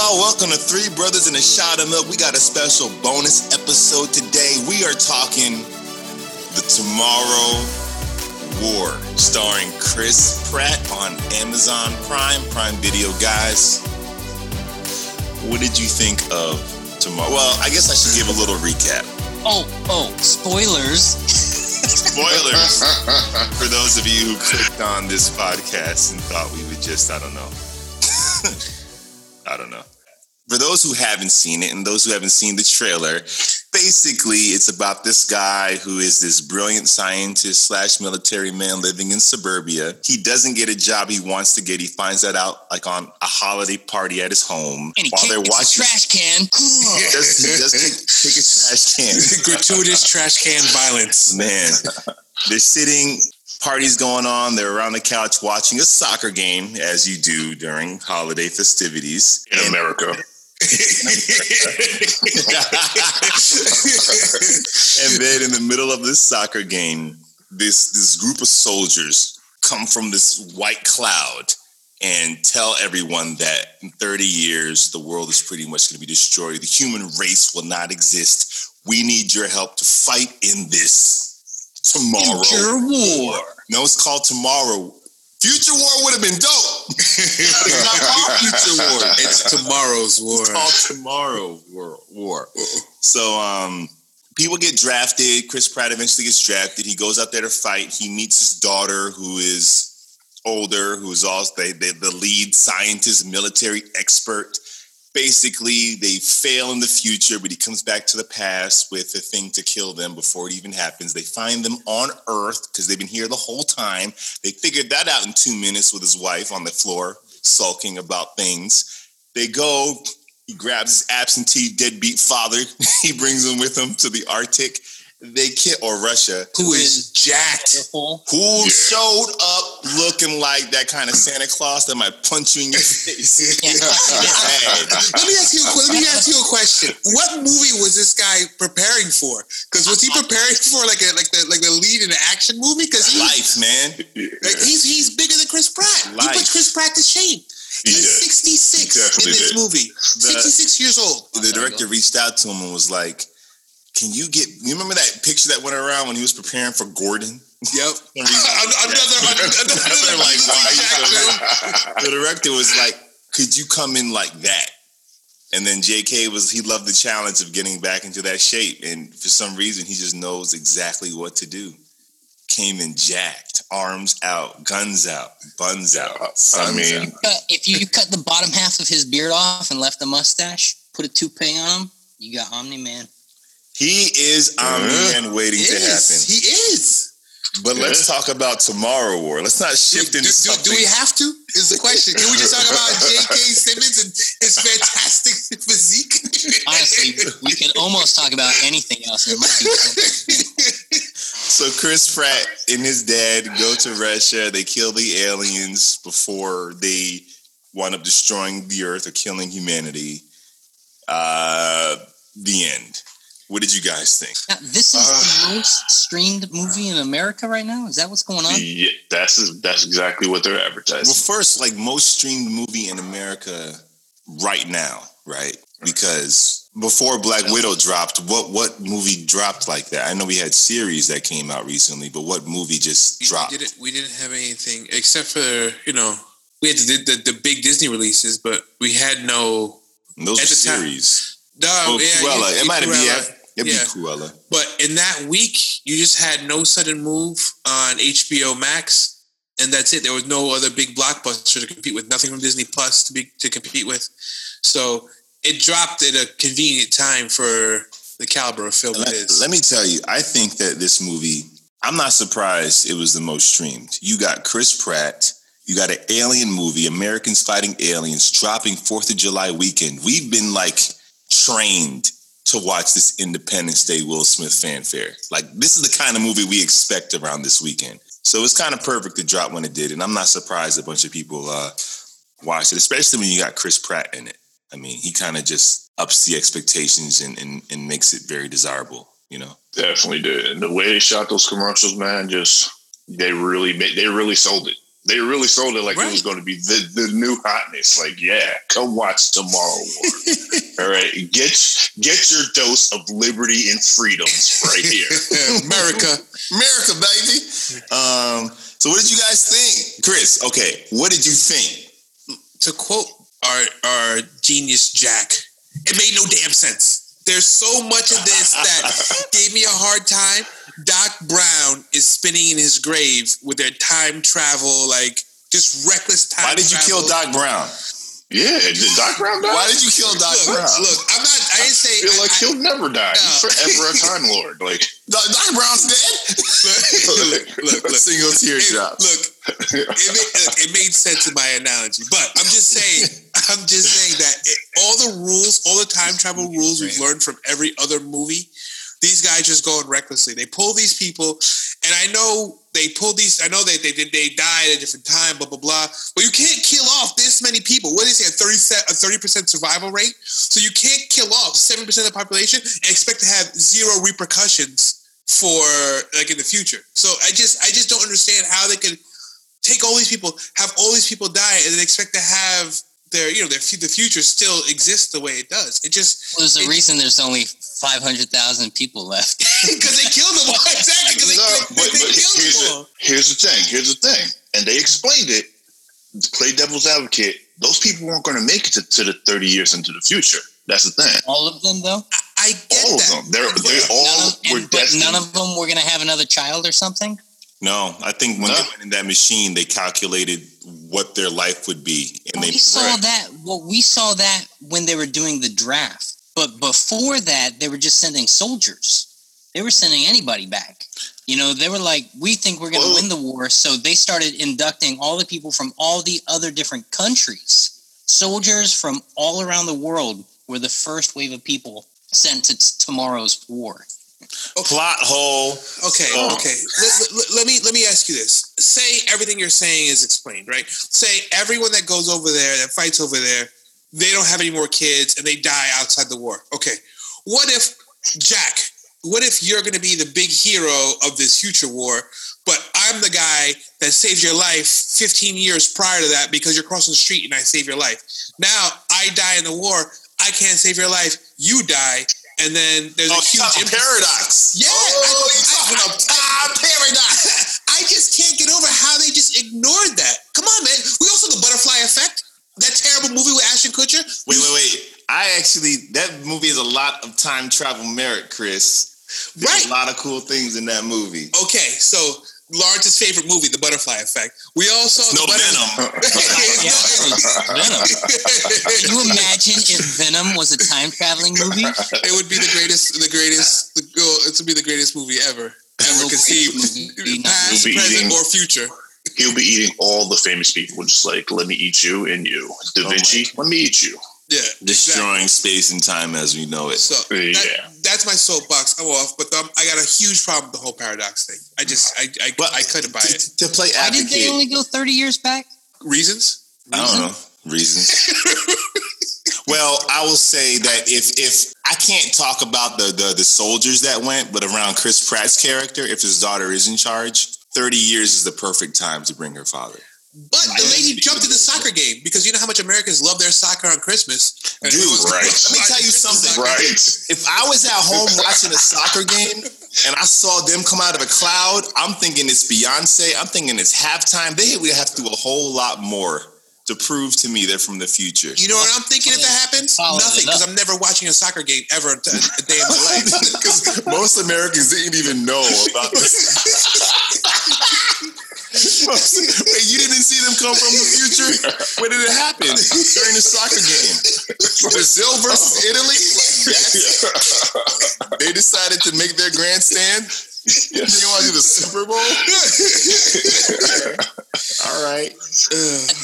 y'all? Welcome to Three Brothers and a Shot of Milk. We got a special bonus episode today. We are talking The Tomorrow War, starring Chris Pratt on Amazon Prime, Prime Video. Guys, what did you think of Tomorrow? Well, I guess I should give a little recap. Oh, oh, spoilers. Spoilers for those of you who clicked on this podcast and thought we would just, I don't know. I don't know. For those who haven't seen it and those who haven't seen the trailer, basically it's about this guy who is this brilliant scientist slash military man living in suburbia. He doesn't get a job he wants to get. He finds that out like on a holiday party at his home And he while kicks they're a watching. trash can. He does, he does kick, kick a trash can. gratuitous trash can violence. Man, they're sitting, parties going on. They're around the couch watching a soccer game, as you do during holiday festivities. in America. and then in the middle of this soccer game, this this group of soldiers come from this white cloud and tell everyone that in 30 years the world is pretty much going to be destroyed. The human race will not exist. We need your help to fight in this tomorrow Future war. No, it's called Tomorrow. Future War would have been dope. it's not called Future War. It's tomorrow's war. It's called Tomorrow War. War. So um, people get drafted. Chris Pratt eventually gets drafted. He goes out there to fight. He meets his daughter, who is older, who's also the, the, the lead scientist, military expert. Basically, they fail in the future, but he comes back to the past with a thing to kill them before it even happens. They find them on Earth because they've been here the whole time. They figured that out in two minutes with his wife on the floor, sulking about things. They go, he grabs his absentee deadbeat father. he brings him with him to the Arctic. They kill or Russia, Who is jacked? Careful. who showed up looking like that kind of Santa Claus that might punch you in your face. Yeah. Bad. Let me ask you. Let me ask you a question. What movie was this guy preparing for? Because was he uh-huh. preparing for like a like the like the lead in an action movie? Because Life, man. like, he's he's bigger than Chris Pratt. He put Chris Pratt to shame. He He's did. 66 in this did. movie. 66 years old. The director reached out to him and was like, "Can you get? You remember that picture that went around when he was preparing for Gordon?" Yep. For some reason- another, another, like, why are you the director was like, "Could you come in like that?" And then J.K. was he loved the challenge of getting back into that shape, and for some reason he just knows exactly what to do. Came in jacked, arms out, guns out, buns out. I suns mean, out. Cut- if you cut the bottom half of his beard off and left the mustache, put a toupee on him, you got Omni Man. He is Omni-Man waiting He to happen. He is. But let's talk about Tomorrow War. Let's not shift into do, something. do we have to? Is the question. Can we just talk about J.K. Simmons and his fantastic physique? Honestly, we can almost talk about anything else. and It might be. So Chris Pratt and his dad go to Russia. They kill the aliens before they wind up destroying the Earth or killing humanity. Uh, the end. What did you guys think? Now, this is the uh, most streamed movie in America right now. Is that what's going on? yeah, that's that's exactly what they're advertising. Well, first, like most streamed movie in America right now, right? Mm-hmm. Because before Black Widow dropped, what what movie dropped like that? I know we had series that came out recently, but what movie just We dropped? didn't, we didn't have anything except for, you know, we had the, the, the big Disney releases, but we had no. And those At were the time- series. No, Oh, yeah, Cruella. you- It might have been. It'd Yeah. be Cruella. But in that week, you just had no sudden move on HBO Max, and that's it. There was no other big blockbuster to compete with. Nothing from Disney Plus to be to compete with. So it dropped at a convenient time for the caliber of film it Let, is. let me tell you, I think that this movie, I'm not surprised it was the most streamed. You got Chris Pratt, you got an alien movie, Americans fighting aliens, dropping Fourth of July weekend. We've been like trained to watch this Independence Day Will Smith fanfare. Like this is the kind of movie we expect around this weekend. So it's kind of perfect to drop when it did, and I'm not surprised a bunch of people uh, watched it, especially when you got Chris Pratt in it. I mean, he kind of just ups the expectations and, and, and makes it very desirable, you know? Definitely did. And the way they shot those commercials, man, just they really made they really sold it. They really sold it like Right. it was going to be the, the new hotness. Like, yeah, come watch Tomorrow War. All right, get get your dose of liberty and freedoms right here. America. America, baby. Um, so what did you guys think, Chris? Okay, what did you think? to quote our our genius Jack, it made no damn sense. There's so much of this that gave me a hard time. Doc Brown is spinning in his grave with their time travel, like just reckless time. Why did you kill. Doc Brown? Yeah, did Doc Brown die? Why did you kill Doc Look, Brown? look, I'm not. I didn't say. I feel like I- he'll never die. He's forever a Time Lord. Like, Doc, Doc Brown's dead. look, look, look. Single tear It- drop. Look, it made, look, it made sense in my analogy, but I'm just saying, I'm just saying that it, all the rules, all the time travel rules we've learned from every other movie, these guys just going recklessly. They pull these people, and I know they pull these. I know they they did they died at a different time, blah blah blah. But you can't kill off this many people. What is it? Thirty a thirty percent survival rate. So you can't kill off seven percent of the population and expect to have zero repercussions for like in the future. So I just I just don't understand how they could take all these people, have all these people die, and then expect to have their you know their the future still exists the way it does. It just There's a It- reason there's only 500,000 people left. because they killed them all exactly because no, they, but, they but killed here's, them the, all. here's the thing. Here's the thing. And they explained it. To play devil's advocate, those people weren't going to make it to, to the 30 years into the future. That's the thing. All of them, though. I get All of them. They're, they None all of, were and, but none of them were going to have another child or something. No, I think when No. they went in that machine, they calculated what their life would be, and Well, they we saw right. that. Well, we saw that when they were doing the draft. But before that, they were just sending soldiers. They were sending anybody back. You know, they were like, "We think we're going to win the war," so they started inducting all the people from all the other different countries. Soldiers from all around the world were the first wave of people sent to t- tomorrow's war. Plot hole. Okay, So- okay. Let, let- let me let me ask you this. Say everything you're saying is explained, right? Say everyone that goes over there, that fights over there, they don't have any more kids and they die outside the war. Okay. What if Jack? What if you're going to be the big hero of this future war, but I'm the guy that saved your life 15 years prior to that because you're crossing the street and I save your life. Now I die in the war. I can't save your life. You die, and then there's Oh, a huge imp- paradox. yeah, Oh, I- you I- talking about time paradox. I just can't get over how they just ignored that. Come on, man. We also the butterfly effect. That terrible movie with Ashton Kutcher. Wait, wait, wait. I actually that movie is a lot of time travel merit, Chris. There's Right. a lot of cool things in that movie. Okay, so Lawrence's favorite movie, The Butterfly Effect. We also No venom. Yeah, Venom. Can you imagine if Venom was a time traveling movie? it would be the greatest, the greatest, the, oh, it would be the greatest movie ever, ever conceived, greatest past, present, Eating. or future. He'll be eating all the famous people. Just like, let me eat you and you. Da Oh Vinci, let me eat you. Yeah, Destroying space and time as we know it. So Yeah. that, that's my soapbox. I'm off, but um, I got a huge problem with the whole paradox thing. I just, I, I, But I couldn't buy to, it. to play Why did they only go 30 years back? Reasons? I don't know reasons. well, I will say that if if I can't talk about the, the the soldiers that went, but around Chris Pratt's character, if his daughter is in charge, thirty years is the perfect time to bring her father. But the lady jumped in the soccer game because you know how much Americans love their soccer on Christmas. Dude, right. Let me tell you something. Right. If I was at home watching a soccer game and I saw them come out of a cloud, I'm thinking it's Beyonce. I'm thinking it's halftime. They would have to do a whole lot more to prove to me they're from the future. You know what I'm thinking if that happens? Nothing, because I'm never watching a soccer game ever a a day in my life. Because most Americans didn't even know about this. Wait, you didn't see them come from the future? When did it happen? During the soccer game. Brazil versus Italy? Like, that's- they decided to make their grandstand. They want to do the Super Bowl? All right.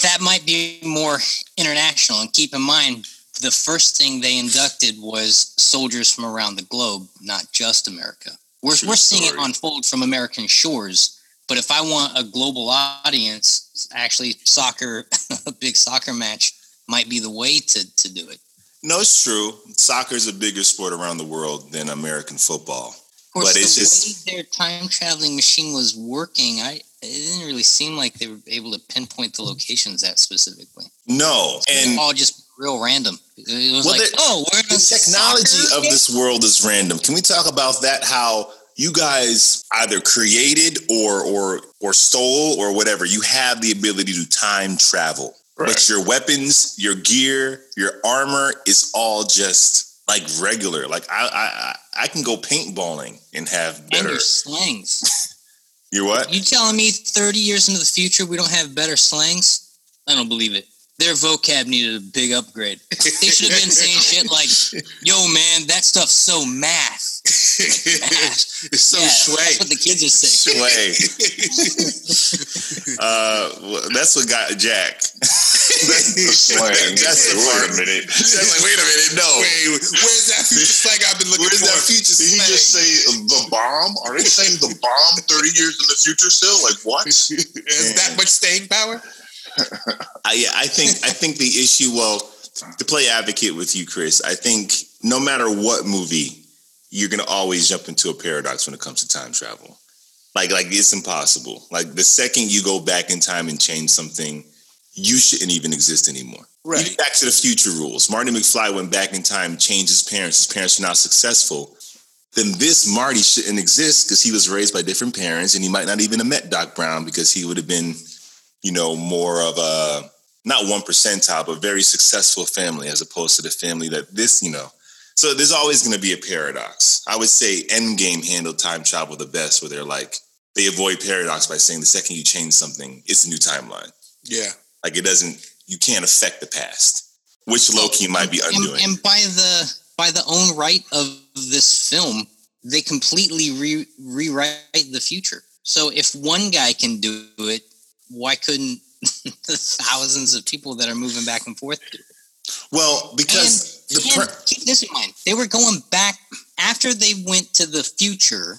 That might be more international. And keep in mind, the first thing they inducted was soldiers from around the globe, not just America. We're, True we're seeing it unfold from American shores. But if I want a global audience, actually, soccer, a big soccer match might be the way to, to do it. No, it's true. Soccer is a bigger sport around the world than American football. Of course, But it's the just- way their time traveling machine was working, I it didn't really seem like they were able to pinpoint the locations that specifically. No, and all just real random. It was Well, like, the- oh, we're in a the technology soccer of this world is random. Can we talk about that? How you guys either created or or or stole or whatever. You have the ability to time travel, but your weapons, your gear, your armor is all just like regular. Like I I I- can go paintballing and have and better. your slangs. You what? You telling me 30 years into the future we don't have better slangs? I don't believe it. Their vocab needed a big upgrade. They should have been saying shit like, "Yo, man, that stuff's so math." it's so Yeah, sway. That's what the kids are saying. Sway. uh, well, that's what got Jack. The slang. That's the Wait a minute. Jack's like, wait a minute, no. Wait, where's that future flag I've been looking Where's for? that future Did he just say the bomb? Are they saying the bomb 30 years in the future still? Like what? Is that much staying power? I, yeah, I think I think the issue. Well, to play advocate with you, Chris, I think no matter what movie, you're gonna always jump into a paradox when it comes to time travel. Like like it's impossible. Like the second you go back in time and change something, you shouldn't even exist anymore. Even Back to the Future rules. Marty McFly went back in time, changed his parents. His parents are not successful. Then this Marty shouldn't exist because he was raised by different parents, and he might not even have met Doc Brown because he would have been, you know, more of a not one percentile, but very successful family as opposed to the family that this, you know. So there's always going to be a paradox. I would say Endgame handled time travel the best, where they're like they avoid paradox by saying the second you change something, it's a new timeline. Yeah. Like it doesn't, you can't affect the past, which Loki oh, might be And, undoing. and by the by the own right of this film, they completely re- rewrite the future. So if one guy can do it, why couldn't the thousands of people that are moving back and forth do it? Well, because the And pre- keep this in mind. They were going back after they went to the future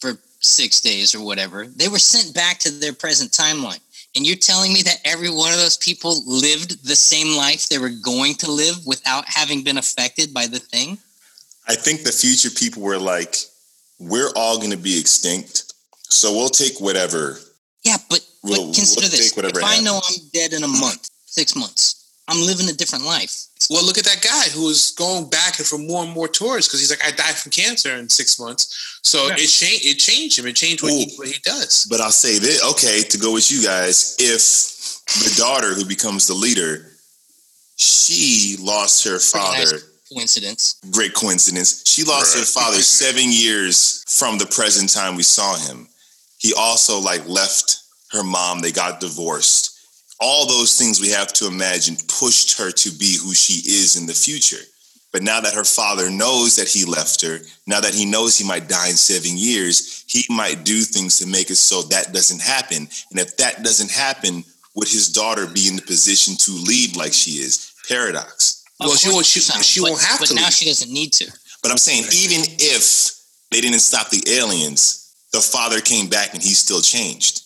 for six days or whatever. They were sent back to their present timeline. And you're telling me that every one of those people lived the same life they were going to live without having been affected by the thing? I think the future people were like, we're all going to be extinct, so we'll take whatever. Yeah, but, but We'll- consider we'll this. If I know. I'm dead in a month, six months, I'm living a different life. Well, look at that guy who was going back and for more and more tours because he's like, I died from cancer in six months. So Yeah. it changed. It changed him. It changed what, he, what he does. But I'll say this, okay, to go with you guys, if the daughter who becomes the leader, she lost her Pretty nice father. Coincidence. Great coincidence. She lost her father seven years from the present time we saw him. He also like left her mom. They got divorced. All those things we have to imagine pushed her to be who she is in the future. But now that her father knows that he left her, now that he knows he might die in seven years, he might do things to make it so that doesn't happen. And if that doesn't happen, would his daughter be in the position to lead like she is? Paradox. Of Well, she won't- she- not, she but- won't have but to now leave. she doesn't need to. But I'm saying, even if they didn't stop the aliens, the father came back and he still changed.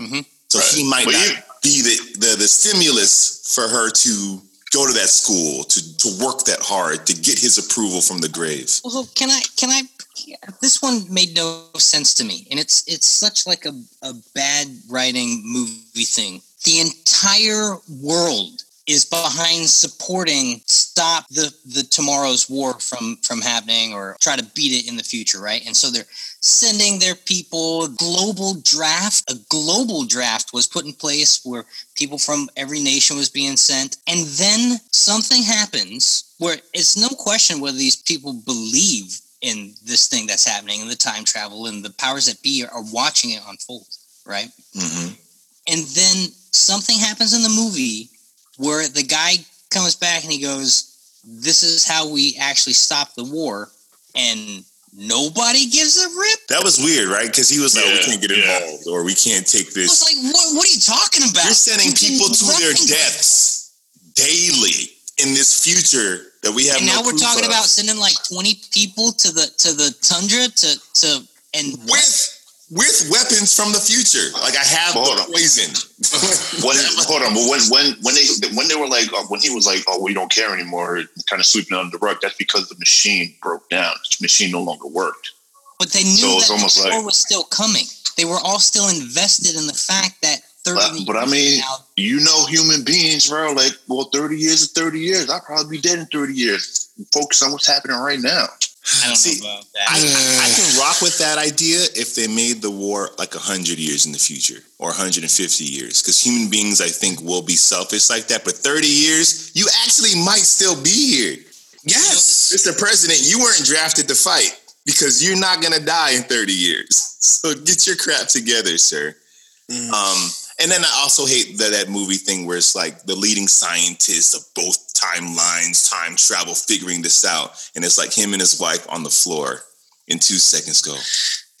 Mhm. So Right. he might But not you- be the, the the stimulus for her to go to that school, to to work that hard, to get his approval from the grave. Well, can I? Can I? This one made no sense to me, and it's it's such like a, a bad writing movie thing. The entire world is behind supporting stop the the tomorrow's war from from happening or try to beat it in the future, right? And so they're sending their people global draft. A global draft was put in place where people from every nation was being sent, and then something happens where it's no question whether these people believe in this thing that's happening and the time travel and the powers that be are watching it unfold, right? hmm And then something happens in the movie where the guy comes back and he goes, This is how we actually stop the war. And nobody gives a rip. That was weird, right? Because he was like, "We can't get yeah. involved, or we can't take this." I was like, What, what are you talking about? You're sending You people to their deaths daily in this future that we have. And no now we're talking of. about sending like 20 people to the to the tundra to to and with with weapons from the future. Like I have Hold the on. poison. when hold on, but when when when they when they were like uh, when he was like, oh, we don't care anymore, kind of sweeping under the rug. That's because the machine broke down. The machine no longer worked. but they knew So it's that almost the war like- was still coming. they were all still invested in the fact that 30 But, but I mean, now, you know, human beings, bro. Like, well, thirty years is thirty years. I'll probably be dead in thirty years. Focus on what's happening right now. I don't See, know about that. I, I, I can rock with that idea if they made the war like 100 years in the future or 150 years because human beings i think will be selfish like that but 30 years you actually might still be here Yes. mr president you weren't drafted to fight because you're not going to die in 30 years so get your crap together sir Mm. um, and then I also hate that that movie thing where it's like the leading scientists of both timelines, time travel, figuring this out, and it's like him and his wife on the floor in two seconds. Go.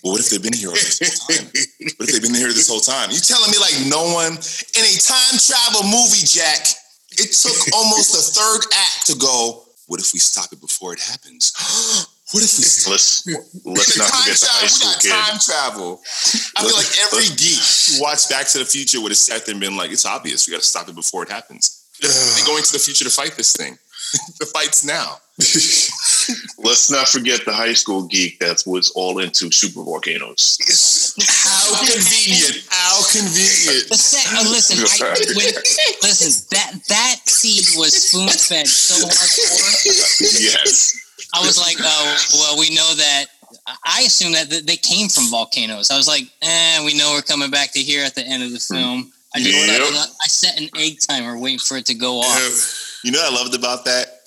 Well, what if they've been here this whole time? What if they've been here this whole time? You telling me like no one in a time travel movie, Jack? It took almost a third act to go. What if we stop it before it happens? what if we Let's let's not forget the high travel. We school got kid. time travel. I feel like every geek who watched Back to the Future would have sat there and been like, "It's obvious. We got to stop it before it happens." They're going to the future to fight this thing. the fight's now. Let's not forget the high school geek that was all into super volcanoes. How convenient! How convenient! The sec- oh, listen, I, when, listen, that that seed was spoon fed so hardcore. yes. I was like, oh, well, we know that. I assume that they came from volcanoes. I was like, eh, we know we're coming back to here at the end of the film. I, just, Yep. I set an egg timer waiting for it to go off. You know what I loved about that?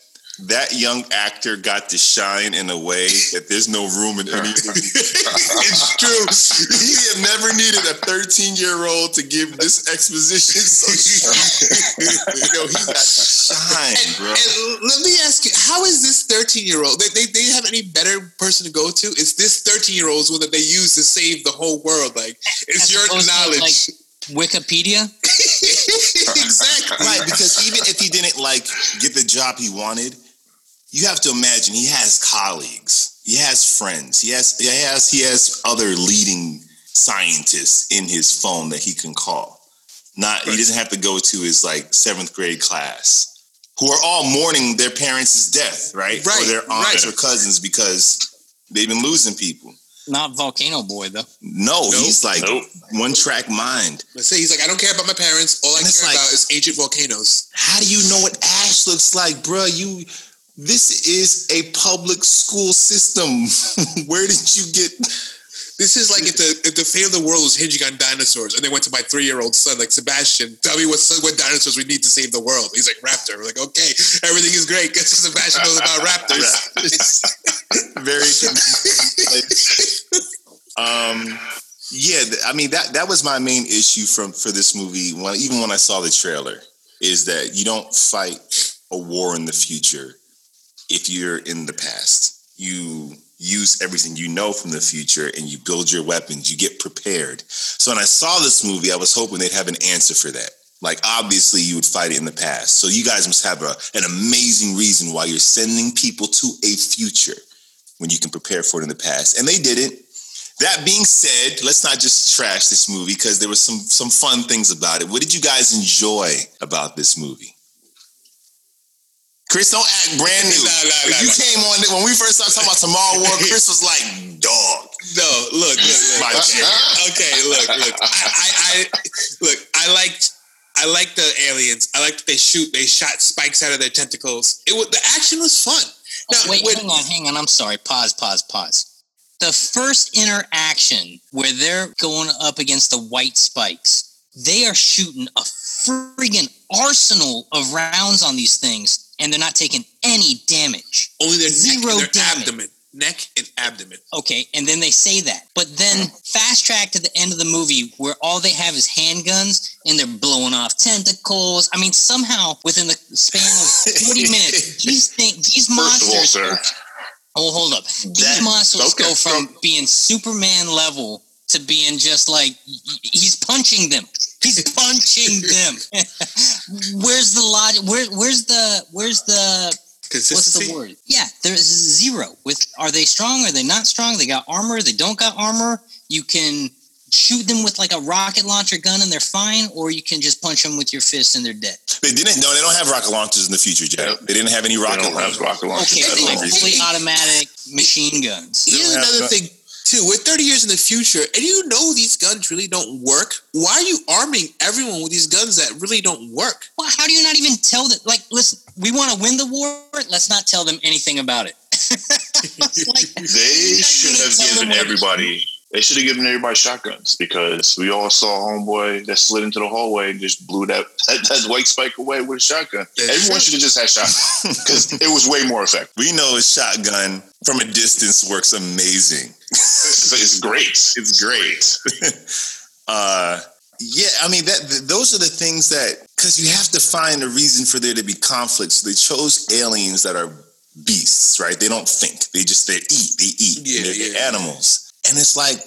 That young actor got to shine in a way that there's no room in any. it's true. He had never needed a 13 year old to give this exposition. So yo, he got to shine, And, bro. and let me ask you, how is this 13 year old? They, they, they have any better person to go to? It's this 13 year old's one that they use to save the whole world. Like, it's As your opposed to, knowledge. Wikipedia. Right, because even if he didn't like get the job he wanted, you have to imagine he has colleagues, he has friends, he has he has he has other leading scientists in his phone that he can call. Not he doesn't have to go to his like seventh grade class, who are all mourning their parents' death, right? Right, Or their aunts right. or cousins because they've been losing people. Not Volcano Boy though. No, Nope. he's like Nope. one track mind. Let's say he's like, I don't care about my parents. All I And care like- about is ancient volcanoes. How do you know what Ash looks like, bruh? You, this is a public school system. Where did you get? This is like if the if the fate of the world was hinging on dinosaurs, and they went to my three year old son, like Sebastian, tell me what what dinosaurs we need to save the world. He's like raptor. We're like, okay, everything is great. because Sebastian knows about raptors. Very. um. Yeah, I mean that that was my main issue from for this movie. When even when I saw the trailer, is that you don't fight a war in the future if you're in the past. You use everything you know from the future and you build your weapons. You get prepared. So when I saw this movie, I was hoping they'd have an answer for that. Like obviously you would fight it in the past. So you guys must have a, an amazing reason why you're sending people to a future when you can prepare for it in the past. And they didn't. That being said, let's not just trash this movie because there was some some fun things about it. What did you guys enjoy about this movie? Chris, don't act brand new. Nah, nah, nah, you nah. came on when we first started talking about Tomorrow War, Chris was like, dog. No, look, look, look. My okay, chair. okay, look, look. I, I, I, look. I liked, I liked the aliens. I liked that they shoot. They shot spikes out of their tentacles. It was the action was fun. Oh, now, Wait, when- hang on, hang on. I'm sorry. Pause, pause, pause. The first interaction where they're going up against the white spikes, they are shooting a friggin' arsenal of rounds on these things, and they're not taking any damage. only their Zero neck and their damage. abdomen, neck and abdomen. Okay, and then they say that. But then fast track to the end of the movie where all they have is handguns and they're blowing off tentacles. I mean, somehow within the span of 40 minutes, these things, these First all, monsters. sir, Oh, hold up. These That- monsters okay, go from being Superman level to being just like he's punching them. He's punching them. where's the logic? Where, where's the where's the what's the word? Yeah, there's zero. With are they strong? Are they not strong? They got armor. They don't got armor. You can shoot them with like a rocket launcher gun and they're fine, or you can just punch them with your fist and they're dead. They didn't. No, they don't have rocket launchers in the future, Jack. They didn't have any they rocket don't have launchers. rocket launchers Okay, that's they the have reason. fully automatic machine guns. Here's another gun- thing. Two, we're 30 years in the future, and you know these guns really don't work. Why are you arming everyone with these guns that really don't work? Well, how do you not even tell them? Like, listen, we want to win the war. Let's not tell them anything about it. like, They should have given everybody. They should have given everybody shotguns because we all saw homeboy that slid into the hallway and just blew that that, that white spike away with a shotgun. That's Everyone should have just had shotguns because it was way more effective. We know a shotgun from a distance works amazing. It's, it's great. It's great. uh, yeah, I mean that. th- those are the things that because you have to find a reason for there to be conflict. So they chose aliens that are beasts, right? They don't think. They just they eat. They eat. Yeah, they're, they're yeah. animals, and it's like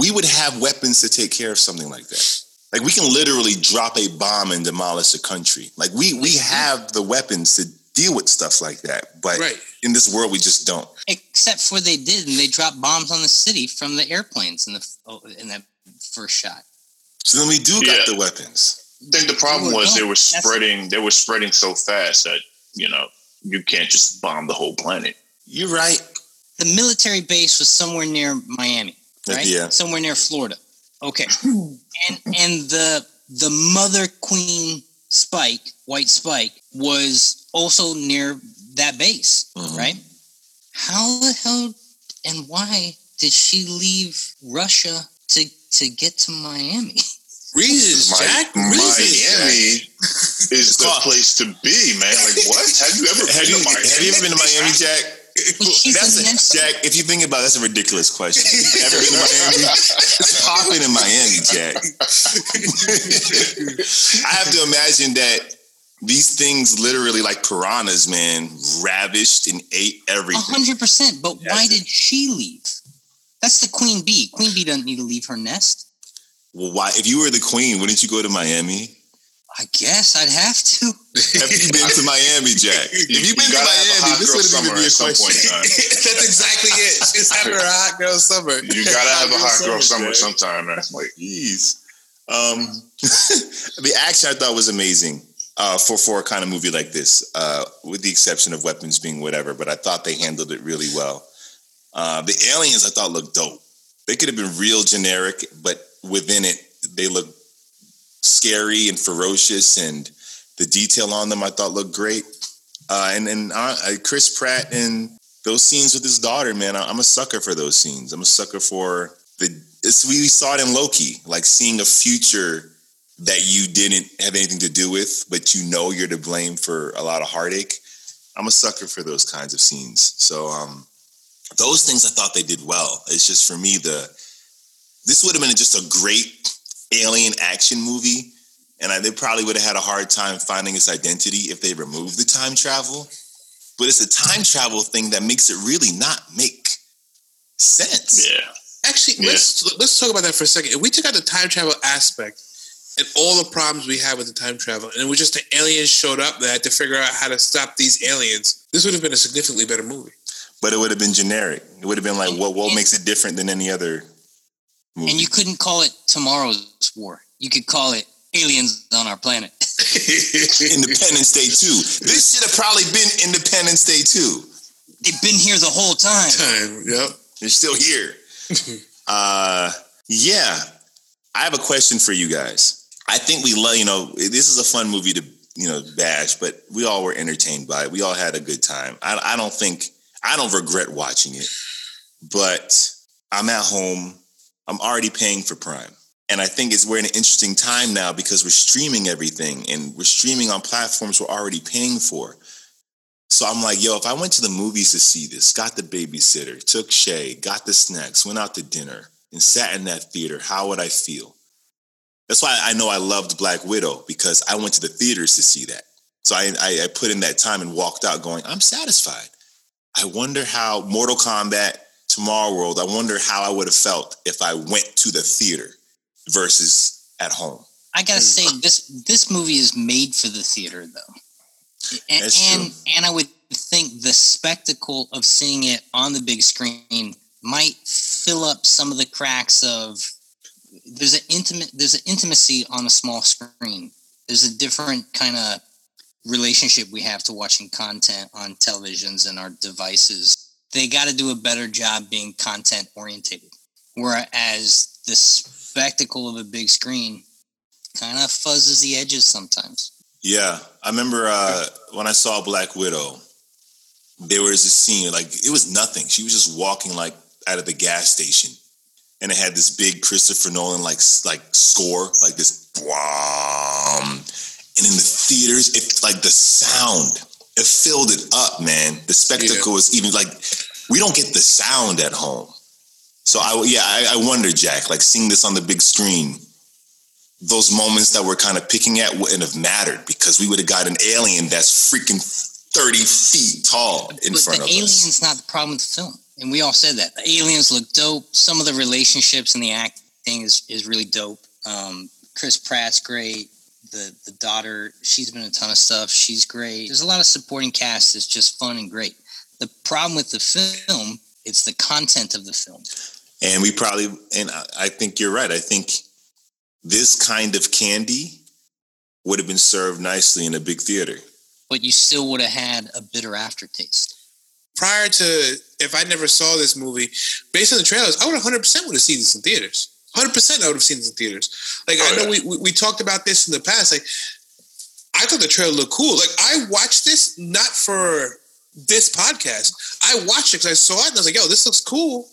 we would have weapons to take care of something like that. Like we can literally drop a bomb and demolish a country. Like we we mm-hmm. have the weapons to deal with stuff like that, but Right. in this world we just don't. except for they did, and they dropped bombs on the city from the airplanes in the oh, in that first shot. So then we do got the weapons. I think the problem was no, they were that's- spreading. They were spreading so fast that you know you can't just bomb the whole planet. You're right. The military base was somewhere near Miami, right? Yeah. somewhere near Florida. Okay, and and the the mother queen Spike, White Spike, was also near that base, Mhm. right? How the hell and why did she leave Russia to to get to Miami? Reasons, Mi- Jack. Reasons, Miami is the place to be, man. Like what? Have you ever Have been you, to Miami? have you ever been to Miami, Jack? But she's That's a a, Jack. If you think about it, that's a ridiculous question. Ever been to Miami? It's popping in Miami, Jack. I have to imagine that these things, literally like piranhas, man, ravished and ate A everything. hundred percent. But why it. did she leave? That's the queen bee. Queen bee doesn't need to leave her nest. Well, why? If you were the queen, wouldn't you go to Miami? I guess I'd have to. Have you been to Miami, Jack? If you've been to gotta Miami, this wouldn't even be a question. That's exactly it. She's having her hot girl summer. You gotta have a hot girl summer Jack. sometime, man. Like Jeez. Um, the action I thought was amazing uh, for for a kind of movie like this, uh, with the exception of weapons being whatever. But I thought they handled it really well. Uh, the aliens I thought looked dope. They could have been real generic, but within it, they look scary and ferocious, and the detail on them I thought looked great. Uh, and and uh, Chris Pratt and those scenes with his daughter, man, I, I'm a sucker for those scenes. I'm a sucker for the. We saw it in Loki, like seeing a future that you didn't have anything to do with, but you know you're to blame for a lot of heartache. I'm a sucker for those kinds of scenes. So um, those things I thought they did well. It's just for me the this would have been just a great alien action movie, and I, they probably would have had a hard time finding its identity if they removed the time travel. But it's a time travel thing that makes it really not make sense. yeah. Actually, Yeah. let's let's talk about that for a second. If we took out the time travel aspect and all the problems we had with the time travel, and it was just the aliens showed up that had to figure out how to stop these aliens, this would have been a significantly better movie. But it would have been generic. It would have been like, what what makes it different than any other movie? And you couldn't call it tomorrow's war. You could call it aliens on our planet. Independence Day 2. This should have probably been Independence Day 2. They've been here the whole time. Time, yep. They're still here. uh, yeah. I have a question for you guys. I think we love, you know, this is a fun movie to, you know, bash, but we all were entertained by it. We all had a good time. I, I don't think, I don't regret watching it, but I'm at home. I'm already paying for Prime. And I think it's we're in an interesting time now because we're streaming everything and we're streaming on platforms we're already paying for. So I'm like, yo, if I went to the movies to see this, got the babysitter, took Shay, got the snacks, went out to dinner, and sat in that theater, how would I feel? That's why I know I loved Black Widow because I went to the theaters to see that. So I, I, I put in that time and walked out going, I'm satisfied. I wonder how Mortal Kombat, Tomorrow World, I wonder how I would have felt if I went to the theater versus at home. I gotta mm. say this this movie is made for the theater though, and That's and, and I would think the spectacle of seeing it on the big screen might fill up some of the cracks of there's an intimate there's an intimacy on a small screen. There's a different kind of relationship we have to watching content on televisions and our devices they got to do a better job being content orientated. Whereas the spectacle of a big screen kind of fuzzes the edges sometimes. Yeah, I remember uh, when I saw Black Widow. There was a scene like it was nothing. She was just walking like out of the gas station, and it had this big Christopher Nolan like like score, like this, and in the theaters, it like the sound, it filled it up, man. The spectacle yeah. was even like we don't get the sound at home. So I yeah, I, I wonder, Jack, like seeing this on the big screen, those moments that we're kind of picking at wouldn't have mattered because we would have got an alien that's freaking 30 feet tall in but front of us. The alien's not the problem with the film. And we all said that. The aliens look dope. Some of the relationships and the acting is, is really dope. Um, Chris Pratt's great. The the daughter, she's been a ton of stuff. She's great. There's a lot of supporting cast that's just fun and great. The problem with the film, it's the content of the film. And we probably, and I think you're right. I think this kind of candy would have been served nicely in a big theater. But you still would have had a bitter aftertaste. Prior to, if I never saw this movie, based on the trailers, I would 100% would have seen this in theaters. 100% I would have seen this in theaters. Like, oh, I know yeah. we, we talked about this in the past. Like, I thought the trailer looked cool. Like, I watched this not for this podcast. I watched it because I saw it and I was like, yo, this looks cool.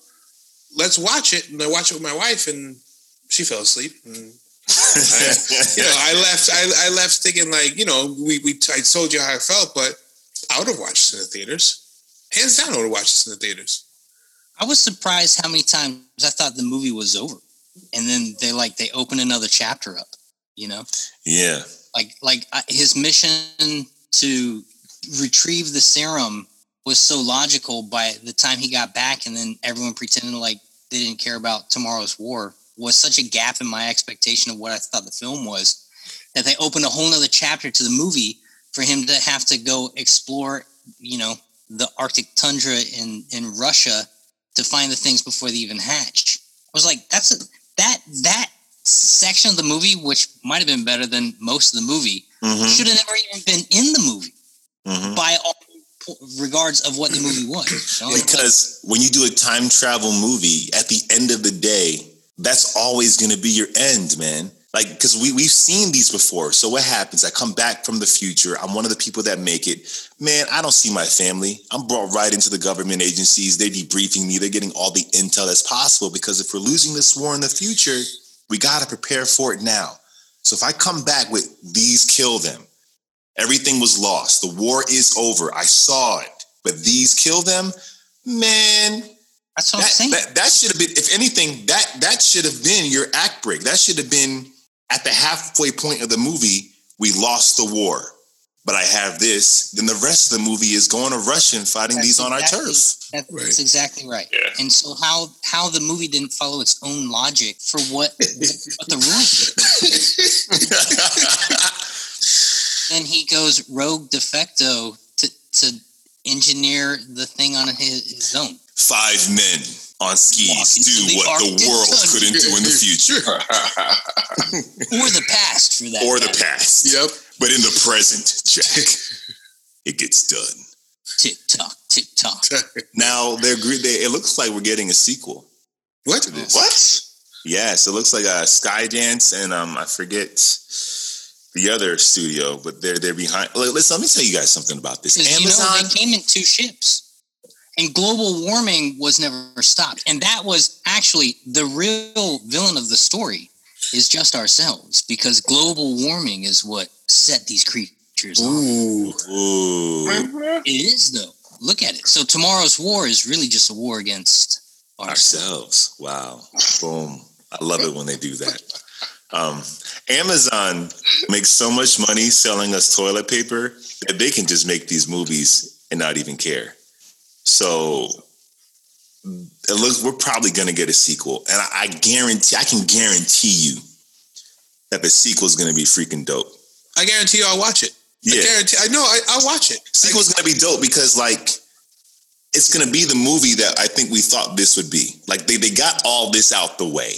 Let's watch it. And I watched it with my wife and she fell asleep. And I, you know, I left. I, I, left thinking like, you know, we, we I told you how I felt, but I would have watched it in the theaters. Hands down, I would have watched this in the theaters. I was surprised how many times I thought the movie was over, and then they like they open another chapter up. You know? Yeah. Like like his mission to retrieve the serum was so logical by the time he got back and then everyone pretending like they didn't care about tomorrow's war was such a gap in my expectation of what I thought the film was that they opened a whole nother chapter to the movie for him to have to go explore, you know, the Arctic tundra in, in Russia to find the things before they even hatch. I was like, that's a, that, that section of the movie, which might have been better than most of the movie, mm-hmm. should have never even been in the movie mm-hmm. by all regards of what the movie was. because when you do a time travel movie, at the end of the day, that's always going to be your end, man. Like, because we, we've seen these before. So what happens? I come back from the future. I'm one of the people that make it. Man, I don't see my family. I'm brought right into the government agencies. They're debriefing me. They're getting all the intel that's possible because if we're losing this war in the future, we got to prepare for it now. So if I come back with these kill them, Everything was lost. The war is over. I saw it. But these kill them, man. That's what that, I'm saying. That, that should have been, if anything, that that should have been your act break. That should have been at the halfway point of the movie. We lost the war, but I have this. Then the rest of the movie is going to Russia and fighting that's these on exactly, our turf. That's, right. exactly right. Yeah. And so how how the movie didn't follow its own logic for what what the rules. then he goes rogue defecto to, to engineer the thing on his, his own. Five men on skis do what Arctic the world country. couldn't do in the future. or the past, for that. Or matter. the past. Yep. But in the present, Jack, it gets done. Tick tock, tick tock. now they're they, it looks like we're getting a sequel. What? What? Yes, it looks like a Skydance and um I forget the other studio, but they're they're behind. Listen, let me tell you guys something about this. Amazon you know, they came in two ships, and global warming was never stopped, and that was actually the real villain of the story is just ourselves because global warming is what set these creatures Ooh. off. Ooh. It is though. Look at it. So tomorrow's war is really just a war against ourselves. ourselves. Wow. Boom. I love it when they do that. Um, Amazon makes so much money selling us toilet paper that they can just make these movies and not even care. So it looks we're probably going to get a sequel, and I, I, guarantee I can guarantee you that the sequel is going to be freaking dope. I guarantee you, I'll watch it. Yeah, I guarantee. I know. I, I'll watch it. Sequel's going to be dope because like it's going to be the movie that I think we thought this would be. Like they they got all this out the way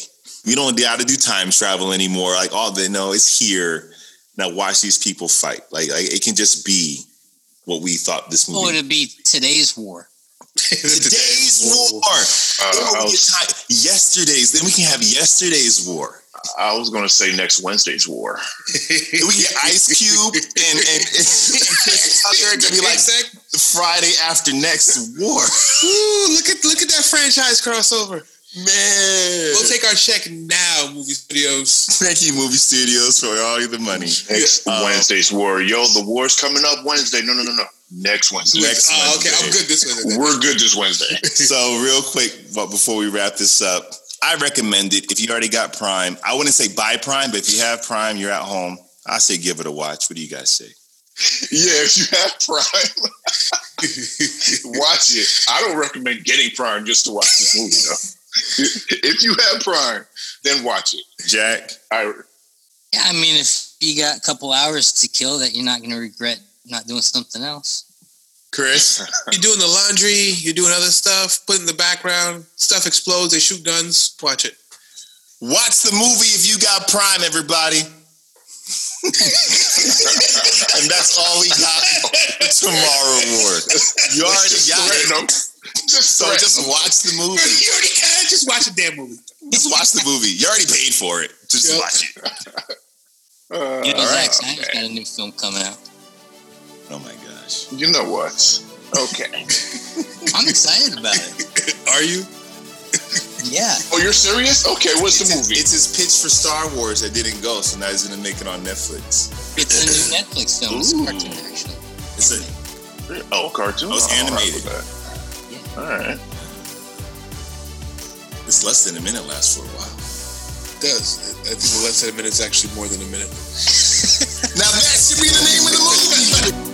we don't got to do time travel anymore. Like all they know is here. Now watch these people fight. Like, like it can just be what we thought this movie. Oh, it'd be today's war. Today's war. Uh, I, we get was, yesterday's. Then we can have yesterday's war. I was going to say next Wednesday's war. We get Ice Cube and and, and Tucker be like Friday after next war. Ooh, look at look at that franchise crossover. Man, We'll take our check now, movie studios. thank you, movie studios, for all the money. Next Uh, Wednesday's war. Yo, the war's coming up Wednesday. No, no, no, no. Next Wednesday. Next oh, okay, I'm good this Wednesday. We're good this Wednesday. So, real quick, but before we wrap this up, I recommend it. If you already got Prime, I wouldn't say buy Prime, but if you have Prime, you're at home. I say give it a watch. What do you guys say? Yeah, if you have Prime, watch it. I don't recommend getting Prime just to watch this movie, though. if you have Prime, then watch it. Jack, I, Yeah, I mean, if you got a couple hours to kill that, you're not going to regret not doing something else. Chris, You're doing the laundry, you're doing other stuff, put in the background, stuff explodes, they shoot guns, watch it. watch the movie if you got Prime, everybody. and that's all we got for Tomorrow War. You already just got it. them. Just So just them. watch the movie. You already can, just watch a damn movie. Just watch the movie. You already paid for it. Just Yep. watch it. Uh, You know, all right, Zack Snyder's got a new film coming out. Oh my gosh. you know what? Okay. I'm excited about it. Are you? Yeah. Oh, you're serious? Okay, what's It's the his, movie? it's his pitch for Star Wars that didn't go, so now he's gonna make it on Netflix. It's a new Netflix film. It's a Ooh. cartoon, actually. It's a Oh, cartoon. Oh, it's oh, all right animated. with. All right. it's less than a minute. Lasts for a while. It does. I think the less than a minute is actually more than a minute. Now that should be the name of the movie.